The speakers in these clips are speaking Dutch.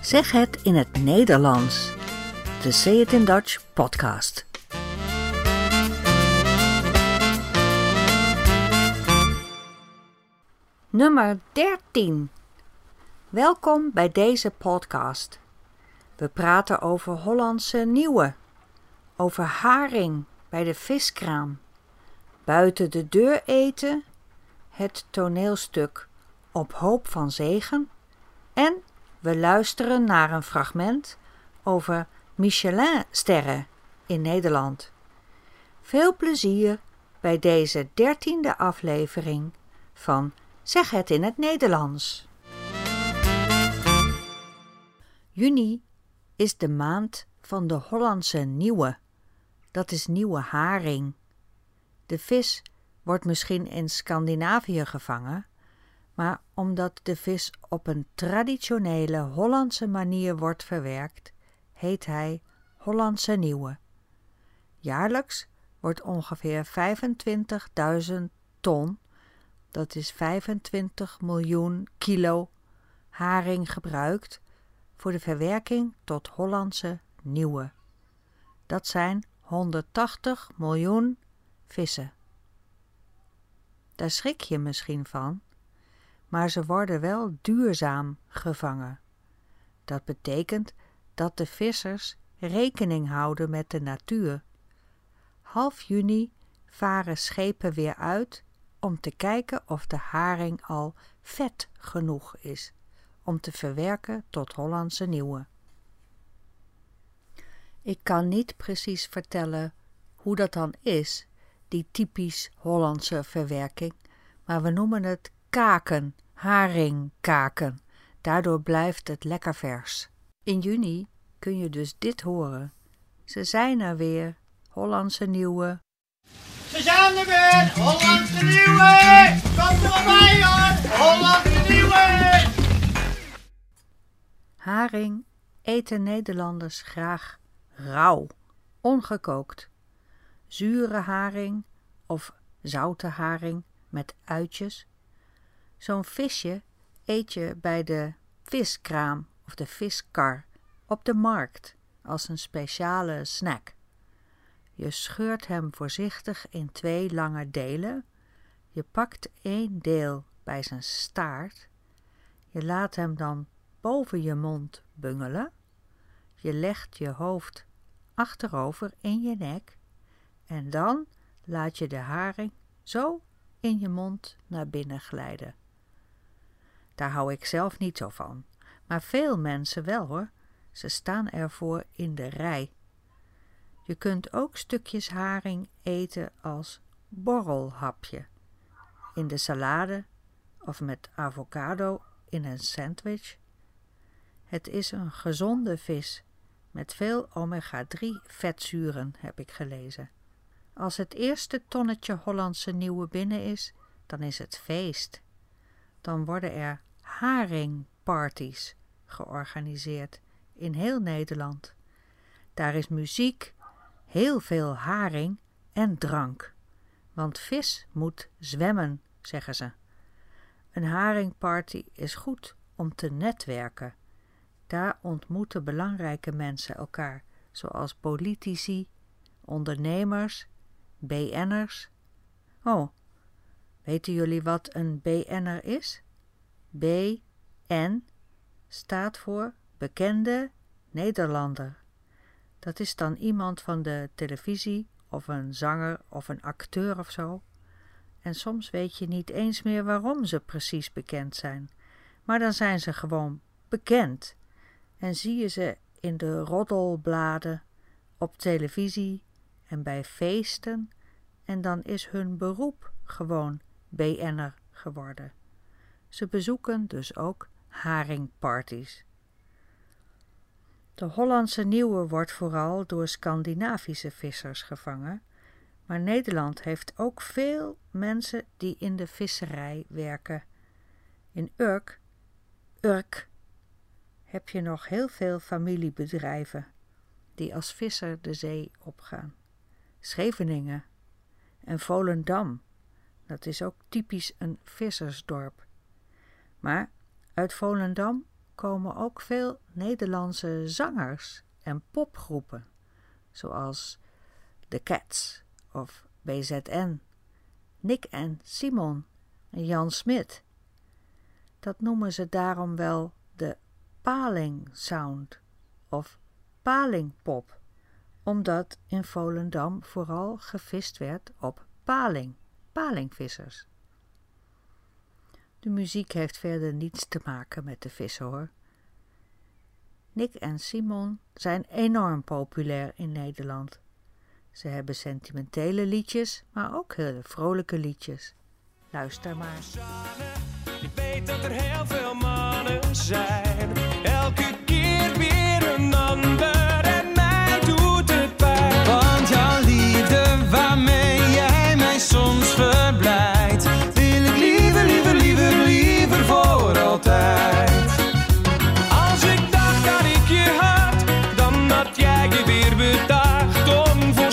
Zeg het in het Nederlands. De Say It in Dutch podcast. Nummer 13. Welkom bij deze podcast. We praten over Hollandse nieuwe, over haring bij de viskraam, buiten de deur eten, het toneelstuk Op hoop van zegen en we luisteren naar een fragment over Michelin-sterren in Nederland. Veel plezier bij deze dertiende aflevering van Zeg het in het Nederlands. Juni is de maand van de Hollandse nieuwe. Dat is nieuwe haring. De vis wordt misschien in Scandinavië gevangen, maar omdat de vis op een traditionele Hollandse manier wordt verwerkt, heet hij Hollandse nieuwe. Jaarlijks wordt ongeveer 25.000 ton, dat is 25 miljoen kilo, haring gebruikt voor de verwerking tot Hollandse nieuwe. Dat zijn 180 miljoen vissen. Daar schrik je misschien van, maar ze worden wel duurzaam gevangen. Dat betekent dat de vissers rekening houden met de natuur. Half juni varen schepen weer uit om te kijken of de haring al vet genoeg is om te verwerken tot Hollandse nieuwe. Ik kan niet precies vertellen hoe dat dan is, die typisch Hollandse verwerking, maar we noemen het kaken, haringkaken. Daardoor blijft het lekker vers. In juni kun je dus dit horen. Ze zijn er weer, Hollandse nieuwe. Ze zijn er weer, Hollandse nieuwe! Kom er bij hoor, Hollandse nieuwe! Haring eten Nederlanders graag rauw, ongekookt. Zure haring of zoute haring met uitjes. Zo'n visje eet je bij de viskraam of de viskar op de markt als een speciale snack. Je scheurt hem voorzichtig in twee lange delen. Je pakt één deel bij zijn staart. Je laat hem dan boven je mond bungelen. Je legt je hoofd achterover in je nek en dan laat je de haring zo in je mond naar binnen glijden. Daar hou ik zelf niet zo van, maar veel mensen wel hoor. Ze staan ervoor in de rij. Je kunt ook stukjes haring eten als borrelhapje. In de salade of met avocado in een sandwich. Het is een gezonde vis met veel omega-3 vetzuren, heb ik gelezen. Als het eerste tonnetje Hollandse nieuwe binnen is, dan is het feest. Dan worden er haringparties georganiseerd in heel Nederland. Daar is muziek, heel veel haring en drank. Want vis moet zwemmen, zeggen ze. Een haringparty is goed om te netwerken. Daar ontmoeten belangrijke mensen elkaar, zoals politici, ondernemers, BN'ers. Oh, weten jullie wat een BN'er is? BN staat voor bekende Nederlander. Dat is dan iemand van de televisie of een zanger of een acteur of zo. En soms weet je niet eens meer waarom ze precies bekend zijn. Maar dan zijn ze gewoon bekend. En zie je ze in de roddelbladen, op televisie en bij feesten. En dan is hun beroep gewoon BN'er geworden. Ze bezoeken dus ook haringparties. De Hollandse nieuwe wordt vooral door Scandinavische vissers gevangen, maar Nederland heeft ook veel mensen die in de visserij werken. In Urk, Urk, heb je nog heel veel familiebedrijven die als visser de zee opgaan. Scheveningen en Volendam, dat is ook typisch een vissersdorp. Maar uit Volendam komen ook veel Nederlandse zangers en popgroepen, zoals The Cats of BZN, Nick en Simon en Jan Smit. Dat noemen ze daarom wel de paling sound of palingpop, omdat in Volendam vooral gevist werd op paling, palingvissers. De muziek heeft verder niets te maken met de vissen hoor. Nick en Simon zijn enorm populair in Nederland. Ze hebben sentimentele liedjes, maar ook hele vrolijke liedjes. Luister maar. Ik weet dat er heel veel mannen zijn.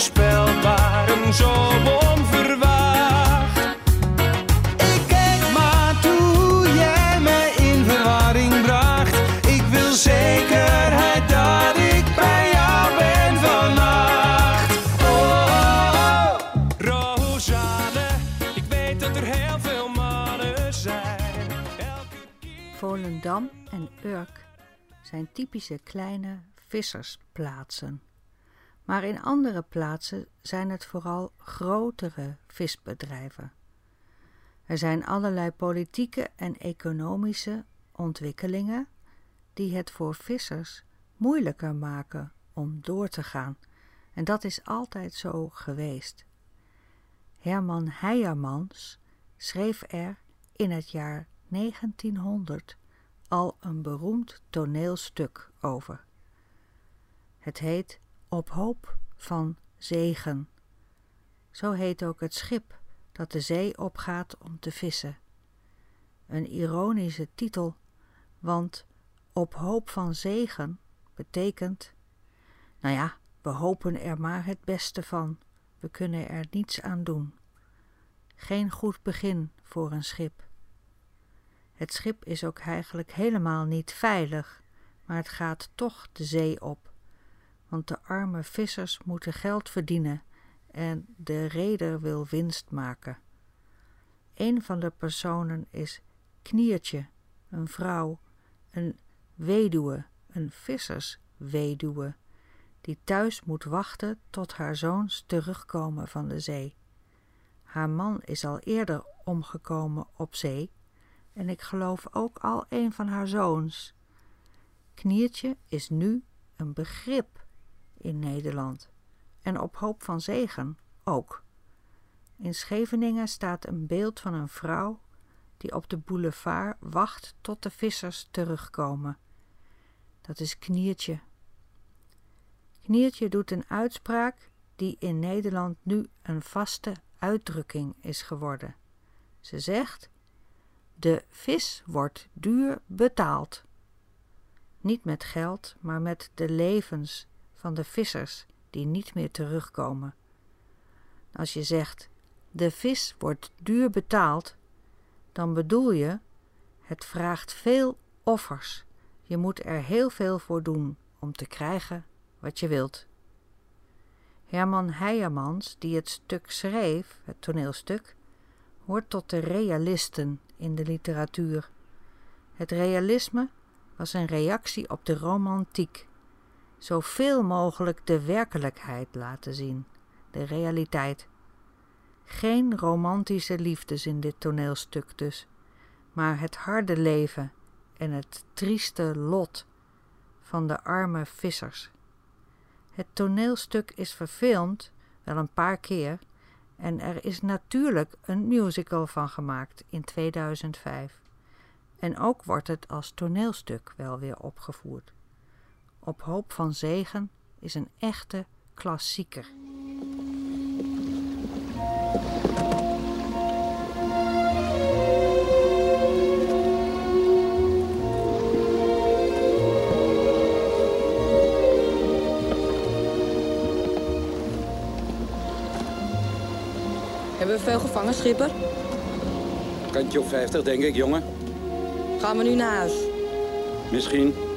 Onvoorspelbaar en zo onverwacht. Ik keek maar toe jij mij in verwarring bracht. Ik wil zekerheid dat ik bij jou ben vannacht. Oh, Rosanne, ik weet dat er heel veel mannen zijn. Volendam en Urk zijn typische kleine vissersplaatsen. Maar in andere plaatsen zijn het vooral grotere visbedrijven. Er zijn allerlei politieke en economische ontwikkelingen die het voor vissers moeilijker maken om door te gaan. En dat is altijd zo geweest. Herman Heijermans schreef er in het jaar 1900 al een beroemd toneelstuk over. Het heet Op hoop van zegen. Zo heet ook het schip dat de zee opgaat om te vissen. Een ironische titel, want Op hoop van zegen betekent, nou ja, we hopen er maar het beste van, we kunnen er niets aan doen. Geen goed begin voor een schip. Het schip is ook eigenlijk helemaal niet veilig, maar het gaat toch de zee op. Want de arme vissers moeten geld verdienen en de reder wil winst maken. Een van de personen is Kniertje, een vrouw, een weduwe, een vissersweduwe, die thuis moet wachten tot haar zoons terugkomen van de zee. Haar man is al eerder omgekomen op zee en ik geloof ook al een van haar zoons. Kniertje is nu een begrip in Nederland en op hoop van zegen ook. In Scheveningen staat een beeld van een vrouw die op de boulevard wacht tot de vissers terugkomen. Dat is Kniertje. Kniertje doet een uitspraak die in Nederland nu een vaste uitdrukking is geworden. Ze zegt: De vis wordt duur betaald. Niet met geld, maar met de levens van de vissers die niet meer terugkomen. Als je zegt: De vis wordt duur betaald, dan bedoel je: het vraagt veel offers. Je moet er heel veel voor doen om te krijgen wat je wilt. Herman Heijermans, die het stuk schreef, het toneelstuk, hoort tot de realisten in de literatuur. Het realisme was een reactie op de romantiek. Zoveel mogelijk de werkelijkheid laten zien, de realiteit. Geen romantische liefdes in dit toneelstuk dus, maar het harde leven en het trieste lot van de arme vissers. Het toneelstuk is verfilmd, wel een paar keer, en er is natuurlijk een musical van gemaakt in 2005. En ook wordt het als toneelstuk wel weer opgevoerd. Op hoop van zegen is een echte klassieker. Hebben we veel gevangen, schipper? Kantje op 50, denk ik, jongen. Gaan we nu naar huis? Misschien.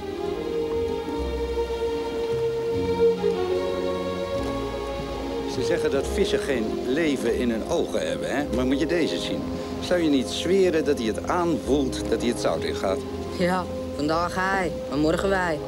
Ze zeggen dat vissen geen leven in hun ogen hebben, hè? Maar moet je deze zien. Zou je niet zweren dat hij het aanvoelt dat hij het zout ingaat? Ja, vandaag hij, maar morgen wij.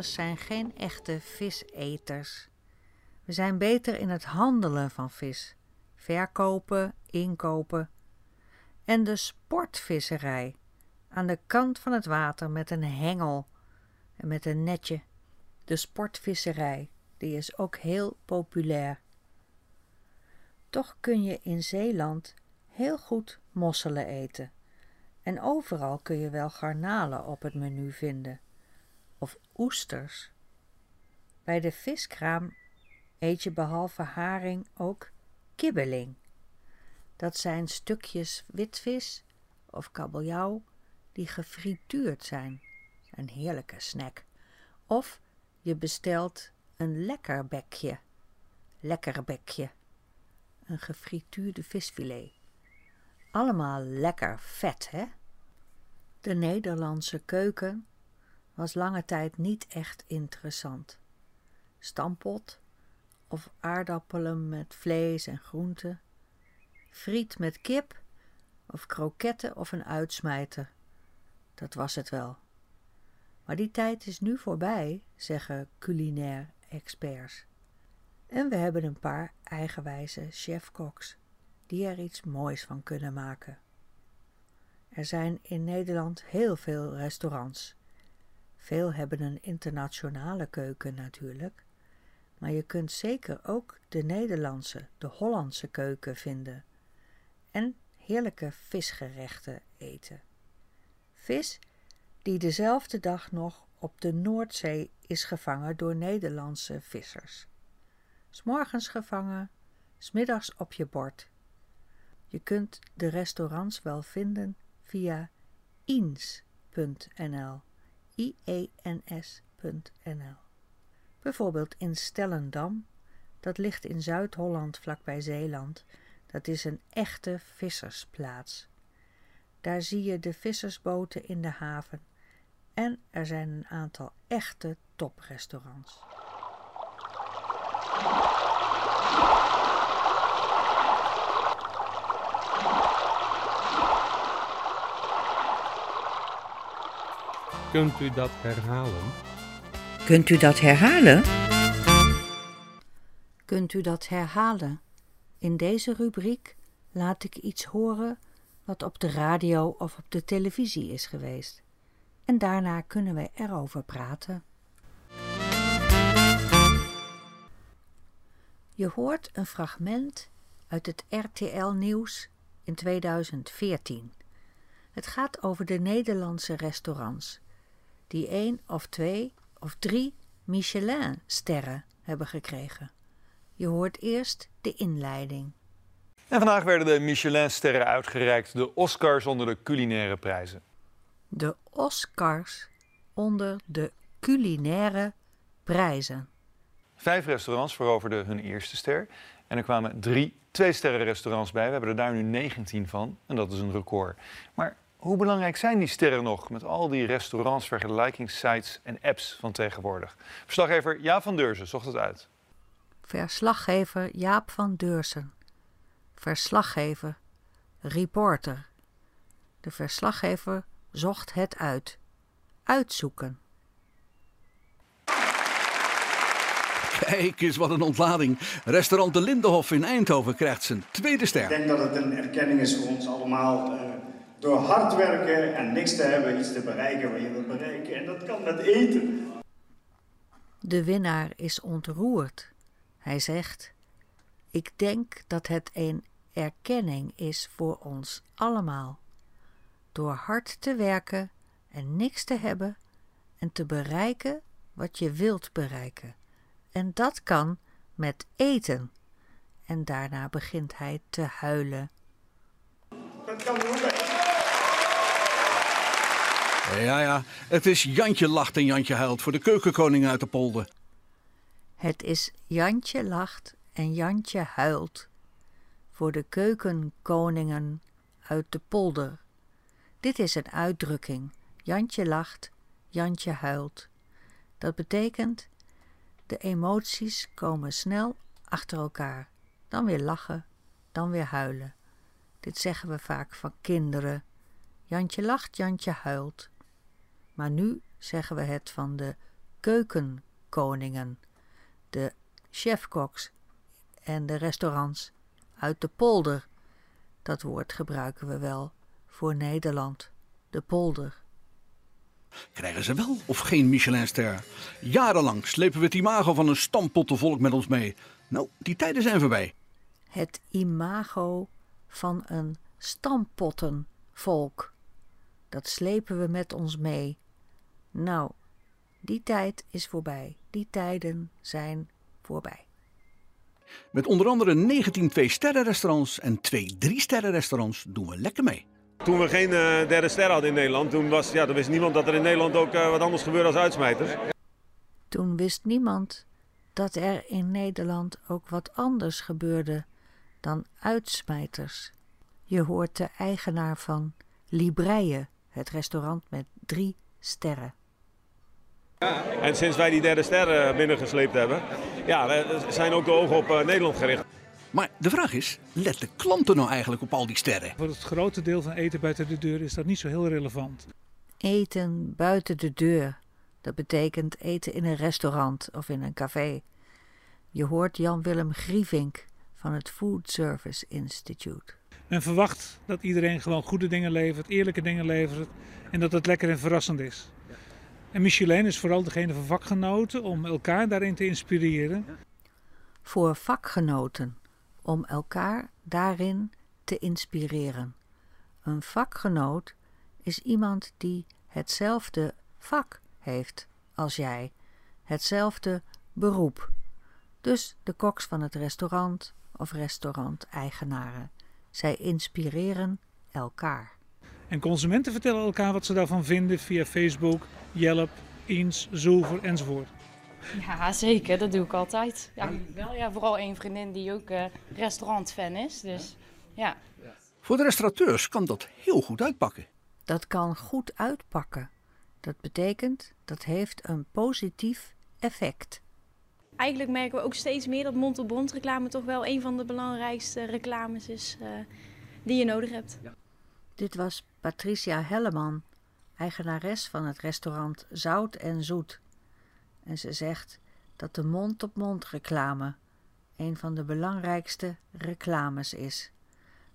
Nederlanders zijn geen echte viseters. We zijn beter in het handelen van vis, verkopen, inkopen. En de sportvisserij, aan de kant van het water met een hengel en met een netje. De sportvisserij, die is ook heel populair. Toch kun je in Zeeland heel goed mosselen eten. En overal kun je wel garnalen op het menu vinden. Of oesters. Bij de viskraam eet je behalve haring ook kibbeling. Dat zijn stukjes witvis of kabeljauw die gefrituurd zijn. Een heerlijke snack. Of je bestelt een lekker bekje. Lekker bekje. Een gefrituurde visfilet. Allemaal lekker vet, hè? De Nederlandse keuken was lange tijd niet echt interessant. Stampot of aardappelen met vlees en groenten, friet met kip of kroketten of een uitsmijter. Dat was het wel. Maar die tijd is nu voorbij, zeggen culinair experts. En we hebben een paar eigenwijze chefkoks die er iets moois van kunnen maken. Er zijn in Nederland heel veel restaurants. Veel hebben een internationale keuken natuurlijk, maar je kunt zeker ook de Nederlandse, de Hollandse keuken vinden en heerlijke visgerechten eten. Vis die dezelfde dag nog op de Noordzee is gevangen door Nederlandse vissers. S'morgens gevangen, smiddags op je bord. Je kunt de restaurants wel vinden via iens.nl, i-e-n-s.nl. Bijvoorbeeld in Stellendam, dat ligt in Zuid-Holland vlakbij Zeeland. Dat is een echte vissersplaats. Daar zie je de vissersboten in de haven en er zijn een aantal echte toprestaurants. Kunt u dat herhalen? Kunt u dat herhalen? Kunt u dat herhalen? In deze rubriek laat ik iets horen wat op de radio of op de televisie is geweest. En daarna kunnen we erover praten. Je hoort een fragment uit het RTL-nieuws in 2014. Het gaat over de Nederlandse restaurants, die één of twee of drie Michelin-sterren hebben gekregen. Je hoort eerst de inleiding. En vandaag werden de Michelin-sterren uitgereikt, de Oscars onder de culinaire prijzen. De Oscars onder de culinaire prijzen. Vijf restaurants veroverden hun eerste ster. En er kwamen drie twee-sterren restaurants bij. We hebben er daar nu 19 van. En dat is een record. Maar hoe belangrijk zijn die sterren nog met al die restaurants, vergelijkingssites en apps van tegenwoordig? Verslaggever Jaap van Deurzen zocht het uit. Verslaggever Jaap van Deursen. Verslaggever, reporter. De verslaggever zocht het uit. Uitzoeken. Kijk eens wat een ontlading. Restaurant De Lindenhof in Eindhoven krijgt zijn tweede Ik ster. denk dat het een erkenning is voor ons allemaal. eh, door hard werken en niks te hebben, iets te bereiken wat je wilt bereiken. En dat kan met eten. De winnaar is ontroerd. Hij zegt: Ik denk dat het een erkenning is voor ons allemaal. Door hard te werken en niks te hebben en te bereiken wat je wilt bereiken. En dat kan met eten. en daarna begint hij te huilen. Dat kan ook. Ja, ja, het is Jantje lacht en Jantje huilt voor de keukenkoning uit de polder. Het is Jantje lacht en Jantje huilt voor de keukenkoningen uit de polder. Dit is een uitdrukking. Jantje lacht, Jantje huilt. Dat betekent de emoties komen snel achter elkaar. Dan weer lachen, dan weer huilen. Dit zeggen we vaak van kinderen. Jantje lacht, Jantje huilt. Maar nu zeggen we het van de keukenkoningen, de chefkoks en de restaurants uit de polder. Dat woord gebruiken we wel voor Nederland, de polder. Krijgen ze wel of geen Michelinster? Jarenlang slepen we het imago van een stampottenvolk met ons mee. Nou, die tijden zijn voorbij. Het imago van een stampottenvolk. Dat slepen we met ons mee. Nou, die tijd is voorbij. Die tijden zijn voorbij. Met onder andere 19 twee-sterren-restaurants en twee drie-sterren-restaurants doen we lekker mee. Toen we geen eh, derde ster hadden in Nederland, toen, was, ja, toen wist niemand dat er in Nederland ook eh, wat anders gebeurde als uitsmijters. Toen wist niemand dat er in Nederland ook wat anders gebeurde dan uitsmijters. Je hoort de eigenaar van Libreie, het restaurant met drie sterren. En sinds wij die derde ster eh, binnengesleept hebben, ja, eh, zijn ook de ogen op eh, Nederland gericht. Maar de vraag is, let de klanten nou eigenlijk op al die sterren? Voor het grote deel van eten buiten de deur is dat niet zo heel relevant. Eten buiten de deur, dat betekent eten in een restaurant of in een café. Je hoort Jan-Willem Grievink van het Food Service Institute. Men verwacht dat iedereen gewoon goede dingen levert, eerlijke dingen levert en dat het lekker en verrassend is. En Michelin is vooral degene van vakgenoten om elkaar daarin te inspireren. Voor vakgenoten, om elkaar daarin te inspireren. Een vakgenoot is iemand die hetzelfde vak heeft als jij, hetzelfde beroep. Dus de koks van het restaurant of restauranteigenaren. Zij inspireren elkaar. En consumenten vertellen elkaar wat ze daarvan vinden via Facebook, Yelp, Eens, Zoever enzovoort. Ja, zeker. Dat doe ik altijd. Ja, wel, ja, vooral één vriendin die ook eh, restaurantfan is. Dus ja. Voor de restaurateurs kan dat heel goed uitpakken. Dat kan goed uitpakken. Dat betekent dat heeft een positief effect. Eigenlijk merken we ook steeds meer dat mond-op-mond reclame toch wel een van de belangrijkste reclames is eh, die je nodig hebt. Dit was Patricia Helleman, eigenares van het restaurant Zout en Zoet. En ze zegt dat de mond-op-mond reclame een van de belangrijkste reclames is.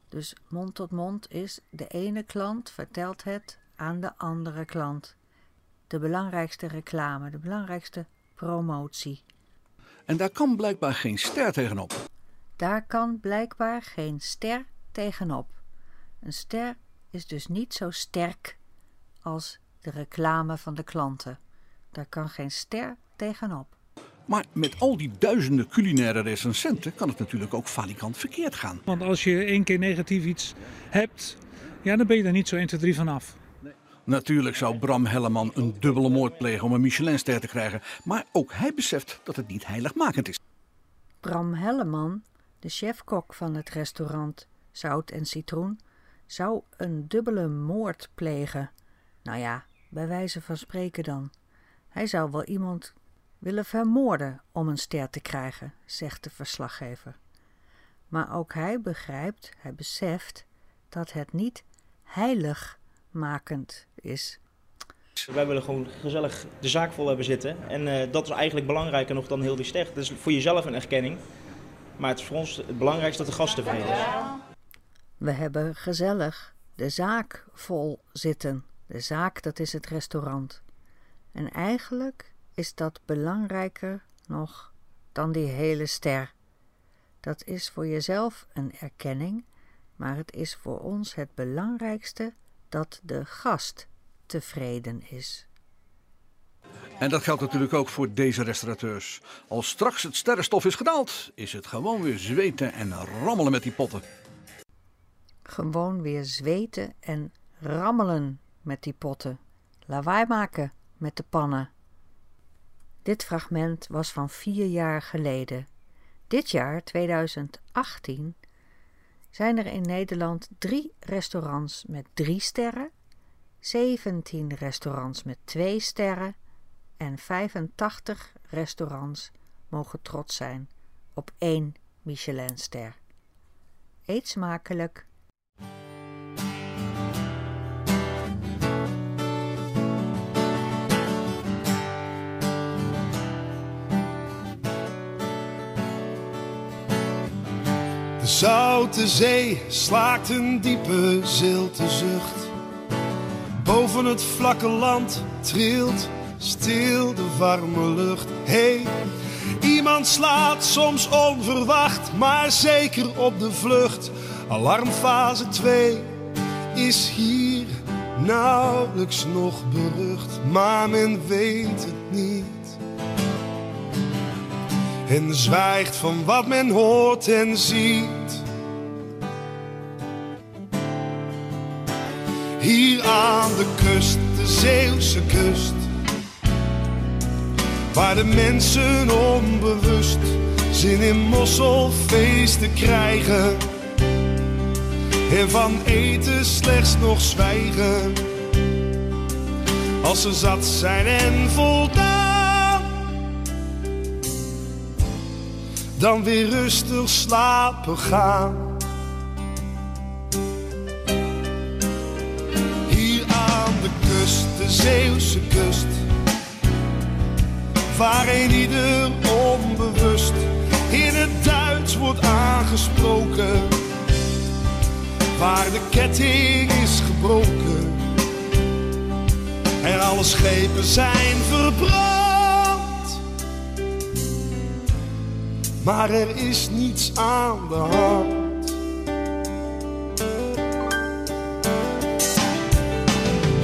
Dus mond tot mond is de ene klant vertelt het aan de andere klant. De belangrijkste reclame, de belangrijkste promotie. En daar kan blijkbaar geen ster tegenop. Daar kan blijkbaar geen ster tegenop. Een ster is dus niet zo sterk als de reclame van de klanten. Daar kan geen ster tegenop. Maar met al die duizenden culinaire recensenten kan het natuurlijk ook falikant verkeerd gaan. Want als je één keer negatief iets hebt, ja, dan ben je er niet zo 1, 2, 3 van af. Natuurlijk zou Bram Helleman een dubbele moord plegen om een Michelinster te krijgen. Maar ook hij beseft dat het niet heiligmakend is. Bram Helleman, de chefkok van het restaurant Zout en Citroen, zou een dubbele moord plegen. Nou ja, bij wijze van spreken dan. Hij zou wel iemand willen vermoorden om een ster te krijgen, zegt de verslaggever. Maar ook hij begrijpt, hij beseft dat het niet heiligmakend is. Wij willen gewoon gezellig de zaak vol hebben zitten. En uh, dat is eigenlijk belangrijker nog dan heel die ster. Is voor jezelf een erkenning. Maar het is voor ons het belangrijkste dat de gast tevreden is. We hebben gezellig de zaak vol zitten. De zaak, dat is het restaurant. En eigenlijk is dat belangrijker nog dan die hele ster. Dat is voor jezelf een erkenning, maar het is voor ons het belangrijkste dat de gast tevreden is. En dat geldt natuurlijk ook voor deze restaurateurs. Als straks het sterrenstof is gedaald, is het gewoon weer zweten en rammelen met die potten. Gewoon weer zweten en rammelen met die potten. Lawaai maken met de pannen. Dit fragment was van vier jaar geleden. Dit jaar, 2018, zijn er in Nederland drie restaurants met drie sterren, 17 restaurants met twee sterren en 85 restaurants mogen trots zijn op één Michelinster. Eet smakelijk! De zoute zee slaakt een diepe zilte zucht. Boven het vlakke land trilt stil de warme lucht. Hey, iemand slaat soms onverwacht, maar zeker op de vlucht. Alarmfase 2 is hier nauwelijks nog berucht, maar men weet het niet. En zwijgt van wat men hoort en ziet. Hier aan de kust, de Zeeuwse kust. Waar de mensen onbewust zin in mosselfeesten krijgen. En van eten slechts nog zwijgen. Als ze zat zijn en voldaan. Dan weer rustig slapen gaan. Hier aan de kust, de Zeeuwse kust waarin ieder onbewust in het Duits wordt aangesproken. Waar de ketting is gebroken en alle schepen zijn verbrand. Maar er is niets aan de hand.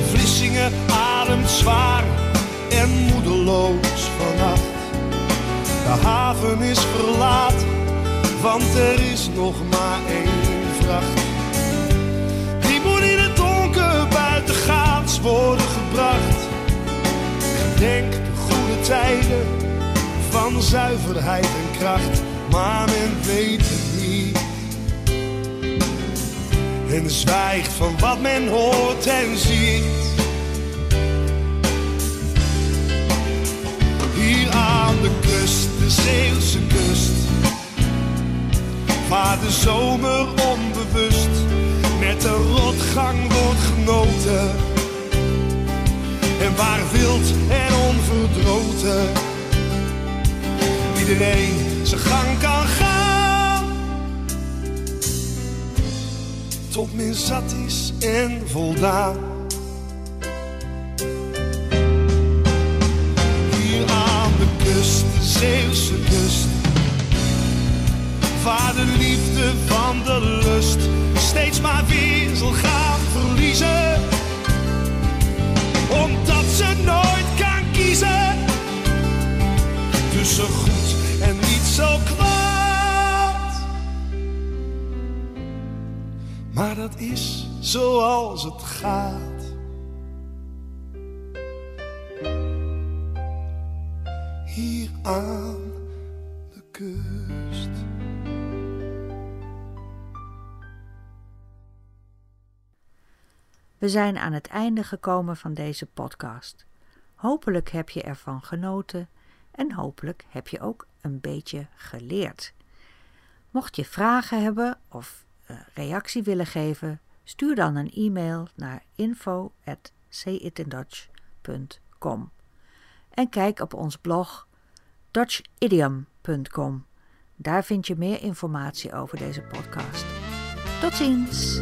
Vlissingen ademt zwaar en moedeloos vannacht. De haven is verlaten, want er is nog maar één vracht. Die moet in het donker buitengaats worden gebracht. Gedenk de goede tijden van zuiverheid en kracht, maar men weet het niet. En zwijgt van wat men hoort en ziet. Hier aan de kust, de Zeeuwse kust. Waar de zomer onbewust met de rotgang wordt genoten. En waar wild en onverdroten iedereen zijn gang kan gaan. Tot men zat is en voldaan. kust, de Zeeuwse kust. De liefde van de lust steeds maar weer zal gaan verliezen. Maar dat is zoals het gaat. hier aan de kust. We zijn aan het einde gekomen van deze podcast. Hopelijk heb je ervan genoten en hopelijk heb je ook een beetje geleerd. Mocht je vragen hebben of reactie willen geven, stuur dan een e-mail naar info@sayitindutch.com en kijk op ons blog dutchidiom.com. Daar vind je meer informatie over deze podcast. Tot ziens!